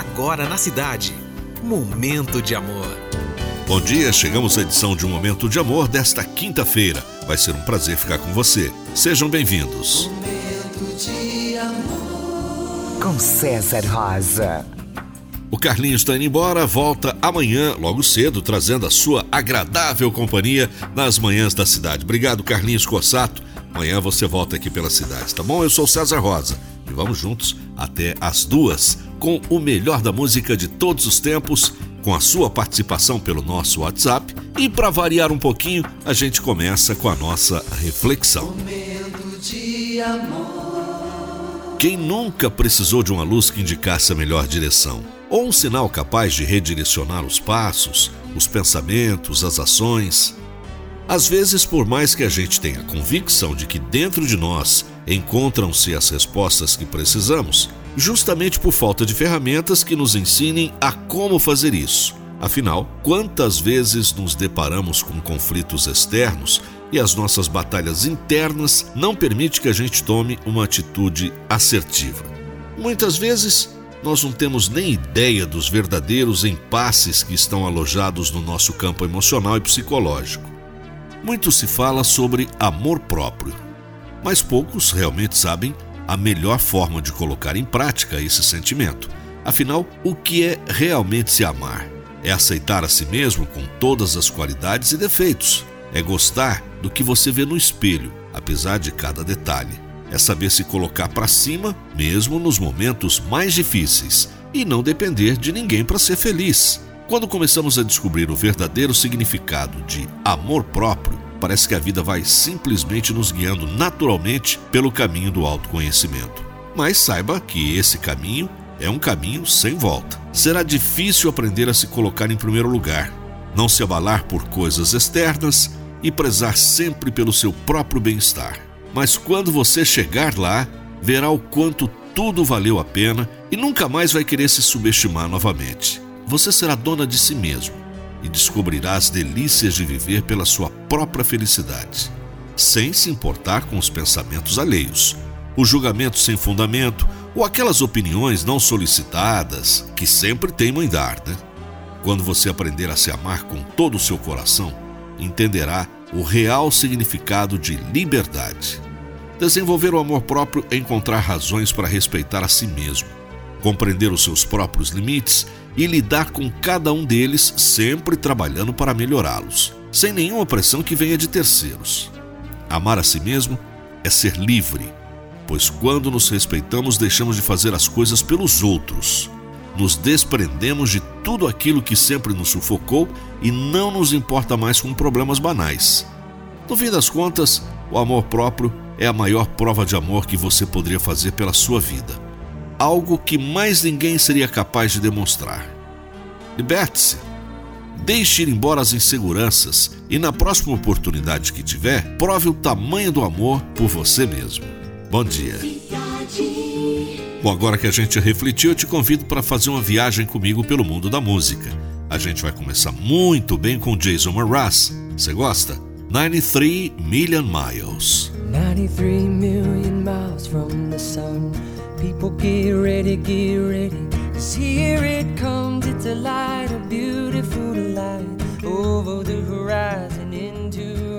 agora na cidade. Momento de amor. Bom dia, chegamos à edição de um Momento de Amor desta quinta-feira. Vai ser um prazer ficar com você. Sejam bem-vindos. Momento de amor. Com César Rosa. O Carlinhos está indo embora, volta amanhã, logo cedo, trazendo a sua agradável companhia nas manhãs da cidade. Obrigado, Carlinhos Corsato. Amanhã você volta aqui pela cidade, tá bom? Eu sou César Rosa e vamos juntos até as duas com o melhor da música de todos os tempos, com a sua participação pelo nosso WhatsApp e para variar um pouquinho, a gente começa com a nossa reflexão. Momento de amor. Quem nunca precisou de uma luz que indicasse a melhor direção? Ou um sinal capaz de redirecionar os passos, os pensamentos, as ações? Às vezes, por mais que a gente tenha a convicção de que dentro de nós encontram-se as respostas que precisamos, justamente por falta de ferramentas que nos ensinem a como fazer isso. Afinal, quantas vezes nos deparamos com conflitos externos e as nossas batalhas internas não permitem que a gente tome uma atitude assertiva? Muitas vezes, nós não temos nem ideia dos verdadeiros impasses que estão alojados no nosso campo emocional e psicológico. Muito se fala sobre amor próprio, mas poucos realmente sabem a melhor forma de colocar em prática esse sentimento. Afinal, o que é realmente se amar? É aceitar a si mesmo com todas as qualidades e defeitos. É gostar do que você vê no espelho, apesar de cada detalhe. É saber se colocar para cima, mesmo nos momentos mais difíceis, e não depender de ninguém para ser feliz. Quando começamos a descobrir o verdadeiro significado de amor próprio, parece que a vida vai simplesmente nos guiando naturalmente pelo caminho do autoconhecimento. Mas saiba que esse caminho é um caminho sem volta. Será difícil aprender a se colocar em primeiro lugar, não se abalar por coisas externas e prezar sempre pelo seu próprio bem-estar. Mas quando você chegar lá, verá o quanto tudo valeu a pena e nunca mais vai querer se subestimar novamente você será dona de si mesmo e descobrirá as delícias de viver pela sua própria felicidade, sem se importar com os pensamentos alheios, os julgamentos sem fundamento ou aquelas opiniões não solicitadas que sempre teimam em dar, né? Quando você aprender a se amar com todo o seu coração, entenderá o real significado de liberdade. Desenvolver o amor próprio é encontrar razões para respeitar a si mesmo, compreender os seus próprios limites e lidar com cada um deles, sempre trabalhando para melhorá-los, sem nenhuma pressão que venha de terceiros. Amar a si mesmo é ser livre, pois quando nos respeitamos, deixamos de fazer as coisas pelos outros. Nos desprendemos de tudo aquilo que sempre nos sufocou e não nos importa mais com problemas banais. No fim das contas, o amor próprio é a maior prova de amor que você poderia fazer pela sua vida algo que mais ninguém seria capaz de demonstrar. Liberte-se. Deixe ir embora as inseguranças e, na próxima oportunidade que tiver, prove o tamanho do amor por você mesmo. Bom dia. Bom, agora que a gente refletiu, eu te convido para fazer uma viagem comigo pelo mundo da música. A gente vai começar muito bem com Jason Mraz. Você gosta? 93 Million Miles. 93 million miles from the sun. People get ready, get ready. Cause here it comes, it's a light, a beautiful light. Over the horizon, into